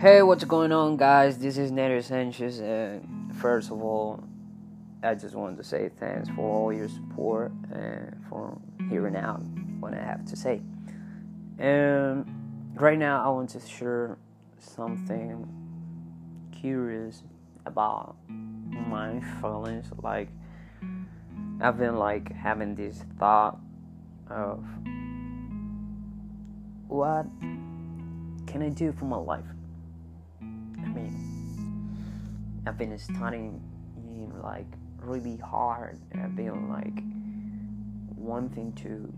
Hey, what's going on, guys? This is Nader Sanchez, and first of all, I just want to say thanks for all your support and for hearing out what I have to say. And right now, I want to share something curious about my feelings. Like, I've been like having this thought of what can I do for my life? I've been studying like really hard. I've been like wanting to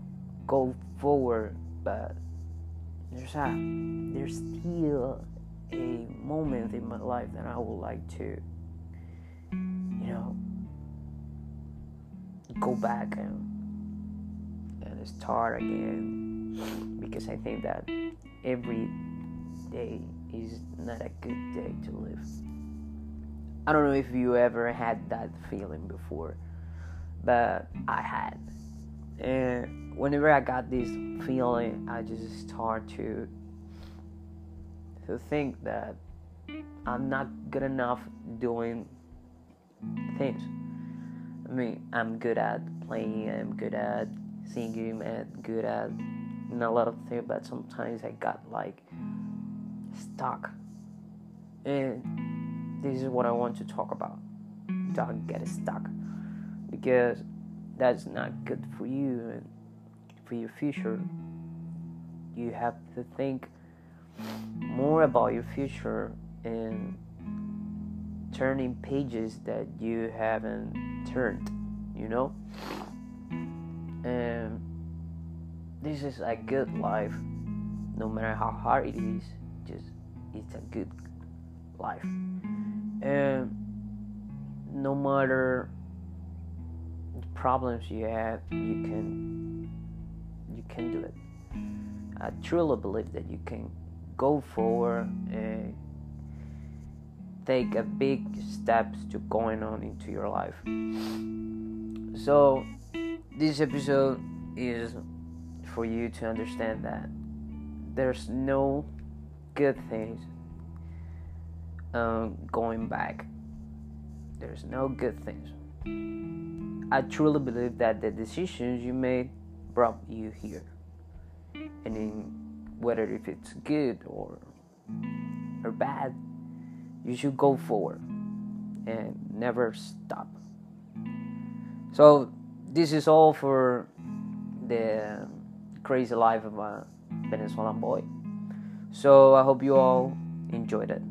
go forward, but there's a there's still a moment in my life that I would like to, you know, go back and and start again because I think that every day is not a good day to live. I don't know if you ever had that feeling before, but I had. And whenever I got this feeling, I just start to to think that I'm not good enough doing things. I mean, I'm good at playing, I'm good at singing, I'm good at a lot of things, but sometimes I got like stuck. And this is what I want to talk about. Don't get stuck. Because that's not good for you and for your future. You have to think more about your future and turning pages that you haven't turned, you know? And this is a good life, no matter how hard it is, just it's a good life. And no matter the problems you have, you can you can do it. I truly believe that you can go forward and take a big steps to going on into your life. So this episode is for you to understand that there's no good things um, going back. There's no good things. I truly believe that the decisions you made brought you here, and in whether if it's good or or bad, you should go forward and never stop. So this is all for the crazy life of a Venezuelan boy. So I hope you all enjoyed it.